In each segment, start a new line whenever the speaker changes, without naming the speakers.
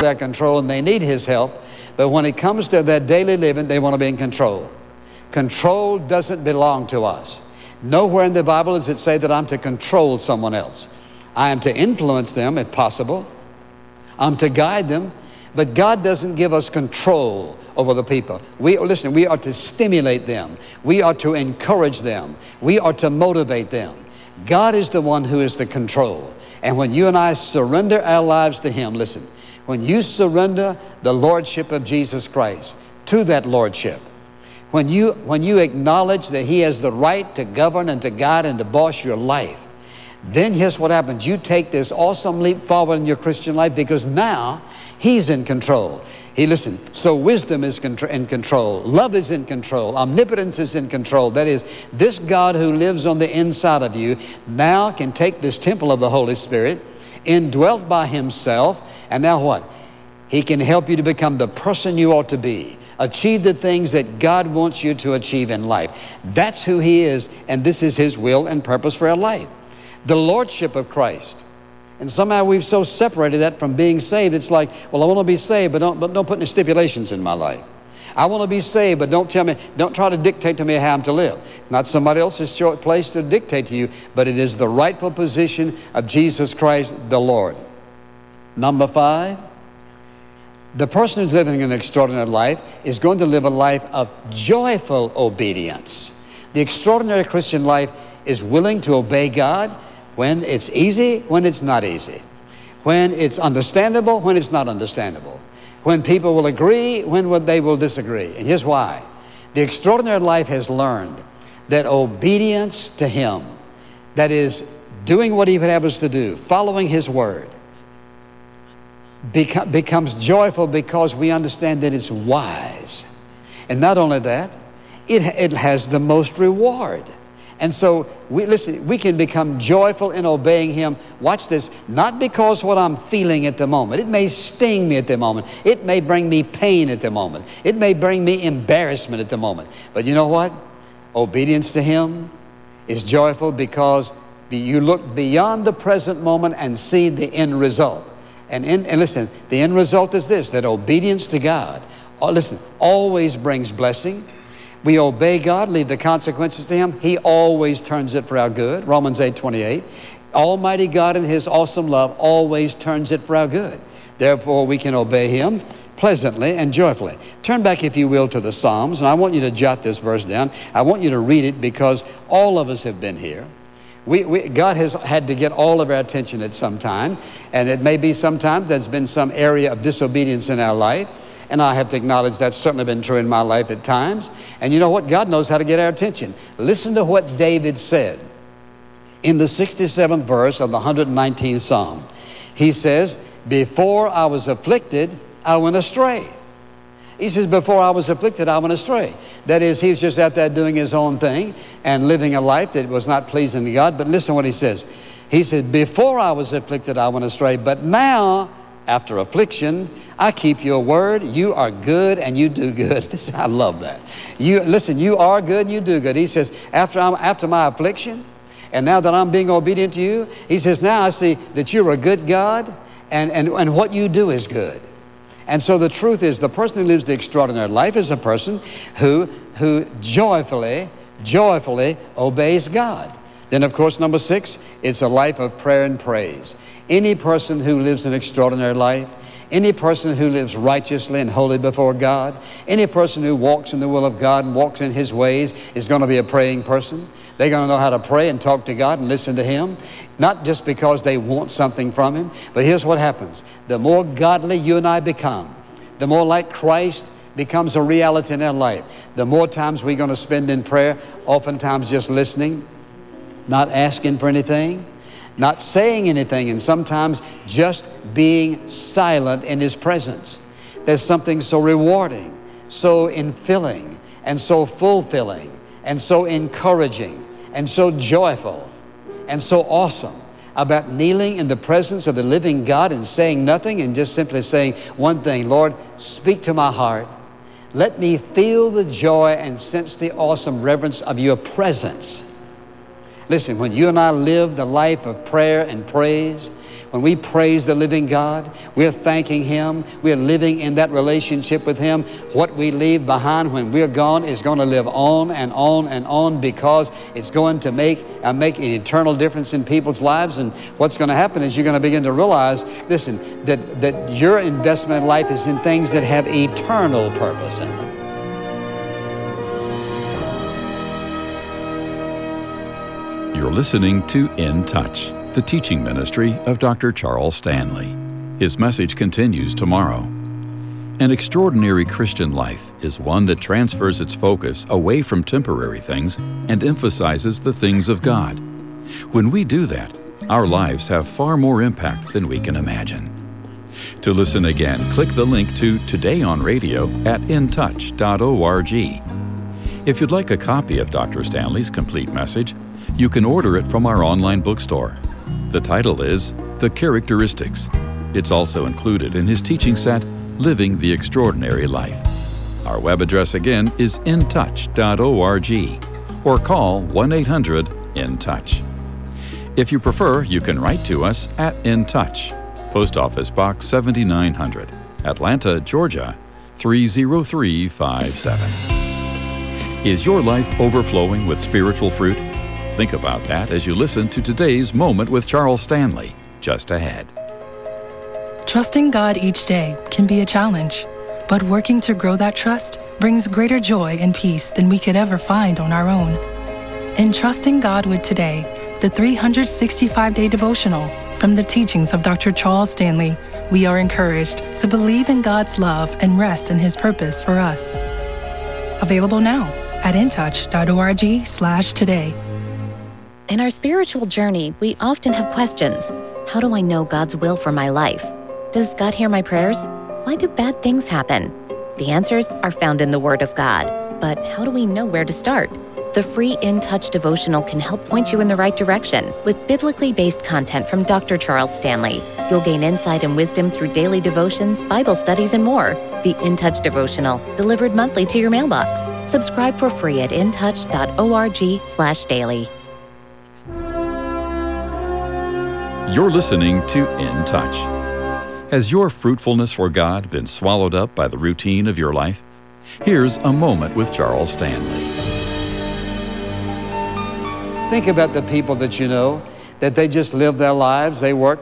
their control and they need His help. But when it comes to their daily living, they want to be in control. Control doesn't belong to us. Nowhere in the Bible does it say that I'm to control someone else. I am to influence them if possible. I'm to guide them, but God doesn't give us control over the people. We listen, we are to stimulate them. We are to encourage them. We are to motivate them. God is the one who is the control. And when you and I surrender our lives to Him, listen, when you surrender the Lordship of Jesus Christ to that Lordship, when you, when you acknowledge that He has the right to govern and to guide and to boss your life, then here's what happens. You take this awesome leap forward in your Christian life because now He's in control. He listen. So wisdom is in control. Love is in control. Omnipotence is in control. That is, this God who lives on the inside of you now can take this temple of the Holy Spirit, indwelt by Himself, and now what? He can help you to become the person you ought to be. Achieve the things that God wants you to achieve in life. That's who He is, and this is His will and purpose for our life. The Lordship of Christ. And somehow we've so separated that from being saved. It's like, well, I want to be saved, but don't, but don't put any stipulations in my life. I want to be saved, but don't tell me, don't try to dictate to me how I'm to live. Not somebody else's place to dictate to you, but it is the rightful position of Jesus Christ the Lord. Number five, the person who's living an extraordinary life is going to live a life of joyful obedience. The extraordinary Christian life is willing to obey God when it's easy, when it's not easy. When it's understandable, when it's not understandable. When people will agree, when they will disagree. And here's why. The extraordinary life has learned that obedience to Him, that is, doing what He would have us to do, following His word, becomes joyful because we understand that it's wise. And not only that, it, it has the most reward. And so, we, listen, we can become joyful in obeying Him. Watch this, not because what I'm feeling at the moment. It may sting me at the moment. It may bring me pain at the moment. It may bring me embarrassment at the moment. But you know what? Obedience to Him is joyful because you look beyond the present moment and see the end result. And, in, and listen, the end result is this that obedience to God, oh, listen, always brings blessing we obey God, leave the consequences to Him. He always turns it for our good. Romans 8 28. Almighty God in His awesome love always turns it for our good. Therefore, we can obey Him pleasantly and joyfully. Turn back, if you will, to the Psalms, and I want you to jot this verse down. I want you to read it because all of us have been here. We, we, God has had to get all of our attention at some time, and it may be sometime there's been some area of disobedience in our life. And I have to acknowledge that's certainly been true in my life at times. And you know what? God knows how to get our attention. Listen to what David said in the 67th verse of the 119th Psalm. He says, Before I was afflicted, I went astray. He says, Before I was afflicted, I went astray. That is, he was just out there doing his own thing and living a life that was not pleasing to God. But listen what he says. He said, Before I was afflicted, I went astray, but now, after affliction, I keep your word. You are good and you do good. I love that. You listen, you are good and you do good. He says, after I'm after my affliction, and now that I'm being obedient to you, he says, now I see that you're a good God and, and, and what you do is good. And so the truth is, the person who lives the extraordinary life is a person who, who joyfully, joyfully obeys God. Then, of course, number six, it's a life of prayer and praise. Any person who lives an extraordinary life any person who lives righteously and holy before God, any person who walks in the will of God and walks in His ways is going to be a praying person. They're going to know how to pray and talk to God and listen to Him, not just because they want something from Him, but here's what happens. The more godly you and I become, the more like Christ becomes a reality in our life, the more times we're going to spend in prayer, oftentimes just listening, not asking for anything not saying anything, and sometimes just being silent in His presence. There's something so rewarding, so infilling, and so fulfilling, and so encouraging, and so joyful, and so awesome about kneeling in the presence of the living God and saying nothing and just simply saying one thing Lord, speak to my heart. Let me feel the joy and sense the awesome reverence of your presence. Listen, when you and I live the life of prayer and praise, when we praise the living God, we're thanking Him. We're living in that relationship with Him. What we leave behind when we're gone is going to live on and on and on because it's going to make, uh, make an eternal difference in people's lives. And what's going to happen is you're going to begin to realize, listen, that, that your investment in life is in things that have eternal purpose in them.
You're listening to In Touch the teaching ministry of Dr. Charles Stanley. His message continues tomorrow. An extraordinary Christian life is one that transfers its focus away from temporary things and emphasizes the things of God. When we do that, our lives have far more impact than we can imagine. To listen again, click the link to Today on Radio at intouch.org. If you'd like a copy of Dr. Stanley's complete message, you can order it from our online bookstore the title is The Characteristics. It's also included in his teaching set, Living the Extraordinary Life. Our web address again is intouch.org or call 1 800 InTouch. If you prefer, you can write to us at In Touch, Post Office Box 7900, Atlanta, Georgia 30357. Is your life overflowing with spiritual fruit? Think about that as you listen to today's Moment with Charles Stanley, just ahead.
Trusting God each day can be a challenge, but working to grow that trust brings greater joy and peace than we could ever find on our own. In Trusting God with Today, the 365 day devotional from the teachings of Dr. Charles Stanley, we are encouraged to believe in God's love and rest in His purpose for us. Available now at intouch.org/today.
In our spiritual journey, we often have questions. How do I know God's will for my life? Does God hear my prayers? Why do bad things happen? The answers are found in the Word of God. But how do we know where to start? The free In Touch devotional can help point you in the right direction with biblically based content from Dr. Charles Stanley. You'll gain insight and wisdom through daily devotions, Bible studies, and more. The In Touch devotional, delivered monthly to your mailbox. Subscribe for free at intouch.org/daily.
You're listening to In Touch. Has your fruitfulness for God been swallowed up by the routine of your life? Here's a moment with Charles Stanley.
Think about the people that you know, that they just live their lives. They work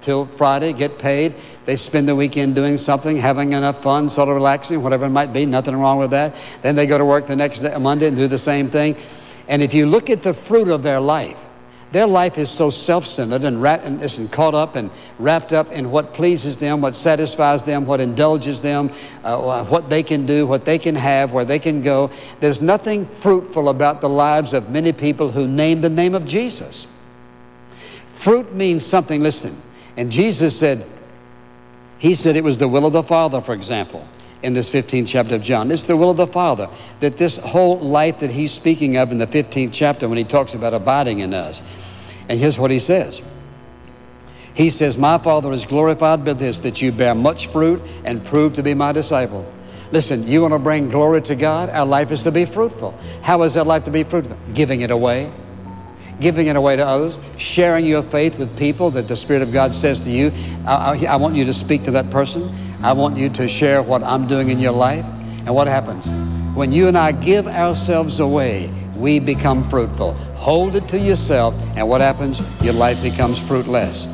till Friday, get paid. They spend the weekend doing something, having enough fun, sort of relaxing, whatever it might be, nothing wrong with that. Then they go to work the next day, Monday and do the same thing. And if you look at the fruit of their life, their life is so self-centered and, wrapped, and, and caught up and wrapped up in what pleases them, what satisfies them, what indulges them, uh, what they can do, what they can have, where they can go. There's nothing fruitful about the lives of many people who name the name of Jesus. Fruit means something, listen. And Jesus said, He said it was the will of the Father, for example in this 15th chapter of John. It's the will of the Father that this whole life that he's speaking of in the 15th chapter when he talks about abiding in us, and here's what he says. He says, My Father is glorified by this, that you bear much fruit and prove to be my disciple. Listen, you want to bring glory to God? Our life is to be fruitful. How is our life to be fruitful? Giving it away. Giving it away to others, sharing your faith with people that the Spirit of God says to you, I, I, I want you to speak to that person. I want you to share what I'm doing in your life. And what happens? When you and I give ourselves away, we become fruitful. Hold it to yourself, and what happens? Your life becomes fruitless.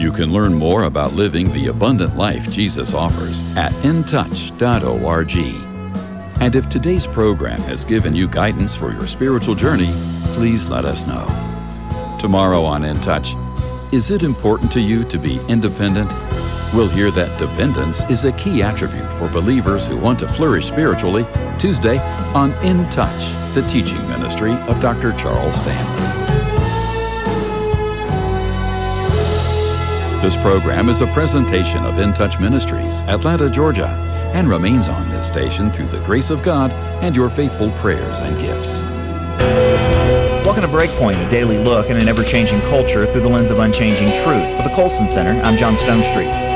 You can learn more about living the abundant life Jesus offers at intouch.org. And if today's program has given you guidance for your spiritual journey, please let us know. Tomorrow on In Touch, is it important to you to be independent? We'll hear that dependence is a key attribute for believers who want to flourish spiritually Tuesday on In Touch, the teaching ministry of Dr. Charles Stanley. This program is a presentation of In Touch Ministries, Atlanta, Georgia, and remains on this station through the grace of God and your faithful prayers and gifts.
Welcome to Breakpoint, a daily look at an ever changing culture through the lens of unchanging truth. For the Colson Center, I'm John Stonestreet.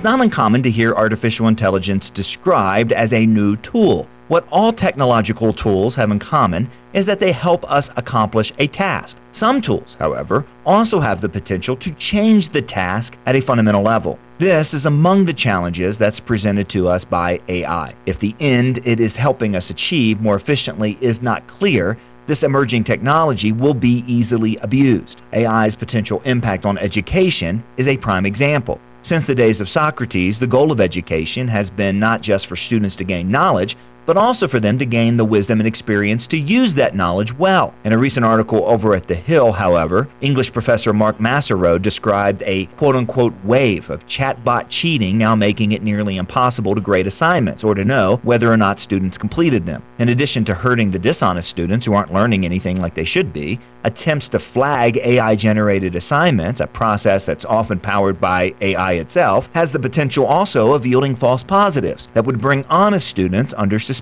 It's not uncommon to hear artificial intelligence described as a new tool. What all technological tools have in common is that they help us accomplish a task. Some tools, however, also have the potential to change the task at a fundamental level. This is among the challenges that's presented to us by AI. If the end it is helping us achieve more efficiently is not clear, this emerging technology will be easily abused. AI's potential impact on education is a prime example. Since the days of Socrates, the goal of education has been not just for students to gain knowledge, but also for them to gain the wisdom and experience to use that knowledge well. In a recent article over at The Hill, however, English professor Mark Massaro described a quote unquote wave of chatbot cheating now making it nearly impossible to grade assignments or to know whether or not students completed them. In addition to hurting the dishonest students who aren't learning anything like they should be, attempts to flag AI generated assignments, a process that's often powered by AI itself, has the potential also of yielding false positives that would bring honest students under suspicion.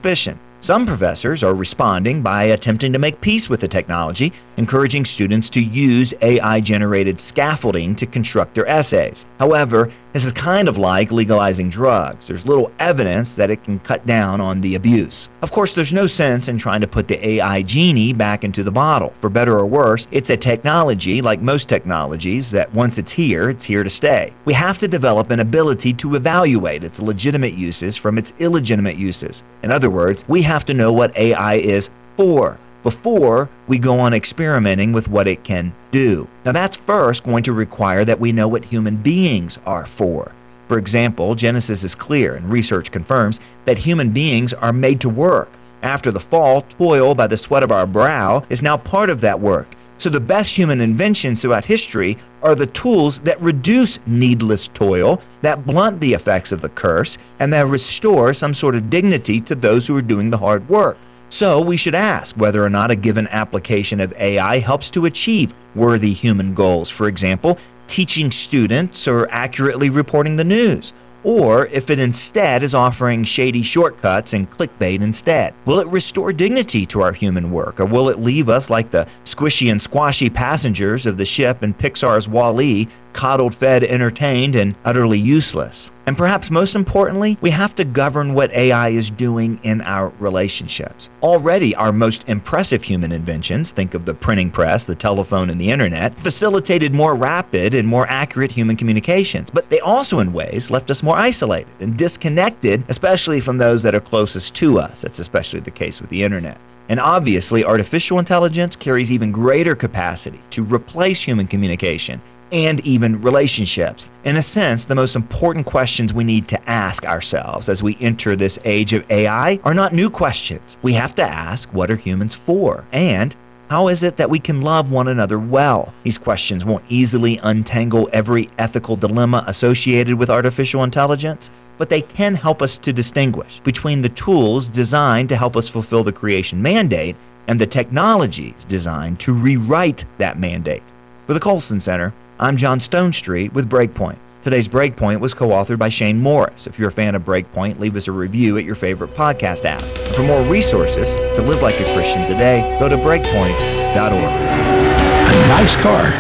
Some professors are responding by attempting to make peace with the technology, encouraging students to use AI generated scaffolding to construct their essays. However, this is kind of like legalizing drugs. There's little evidence that it can cut down on the abuse. Of course, there's no sense in trying to put the AI genie back into the bottle. For better or worse, it's a technology, like most technologies, that once it's here, it's here to stay. We have to develop an ability to evaluate its legitimate uses from its illegitimate uses. In other words, we have to know what AI is for before we go on experimenting with what it can do. Now, that's first going to require that we know what human beings are for. For example, Genesis is clear, and research confirms that human beings are made to work. After the fall, toil by the sweat of our brow is now part of that work. So, the best human inventions throughout history are the tools that reduce needless toil, that blunt the effects of the curse, and that restore some sort of dignity to those who are doing the hard work. So, we should ask whether or not a given application of AI helps to achieve worthy human goals. For example, teaching students or accurately reporting the news or if it instead is offering shady shortcuts and clickbait instead. Will it restore dignity to our human work, or will it leave us like the squishy and squashy passengers of the ship in Pixar's WALL-E, coddled, fed, entertained, and utterly useless? And perhaps most importantly, we have to govern what AI is doing in our relationships. Already, our most impressive human inventions, think of the printing press, the telephone, and the internet, facilitated more rapid and more accurate human communications. But they also, in ways, left us more isolated and disconnected, especially from those that are closest to us. That's especially the case with the internet. And obviously, artificial intelligence carries even greater capacity to replace human communication and even relationships. In a sense, the most important questions we need to ask ourselves as we enter this age of AI are not new questions. We have to ask what are humans for? And how is it that we can love one another well? These questions won't easily untangle every ethical dilemma associated with artificial intelligence, but they can help us to distinguish between the tools designed to help us fulfill the creation mandate and the technologies designed to rewrite that mandate. For the Colson Center, I'm John Stonestreet with Breakpoint. Today's Breakpoint was co authored by Shane Morris. If you're a fan of Breakpoint, leave us a review at your favorite podcast app. And for more resources to live like a Christian today, go to breakpoint.org.
A nice car,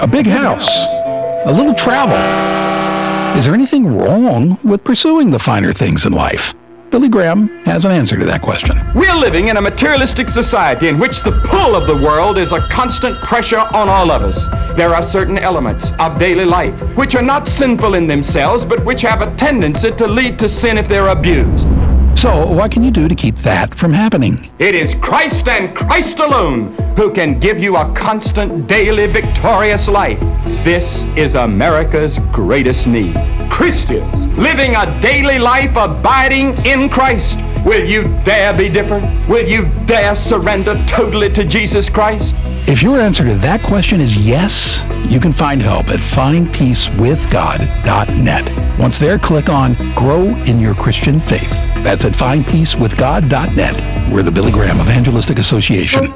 a big house, a little travel. Is there anything wrong with pursuing the finer things in life? Billy Graham has an answer to that question.
We're living in a materialistic society in which the pull of the world is a constant pressure on all of us. There are certain elements of daily life which are not sinful in themselves, but which have a tendency to lead to sin if they're abused.
So, what can you do to keep that from happening?
It is Christ and Christ alone who can give you a constant, daily, victorious life. This is America's greatest need. Christians living a daily life abiding in Christ. Will you dare be different? Will you dare surrender totally to Jesus Christ?
If your answer to that question is yes, you can find help at findpeacewithgod.net. Once there, click on Grow in Your Christian Faith. That's at findpeacewithgod.net. We're the Billy Graham Evangelistic Association.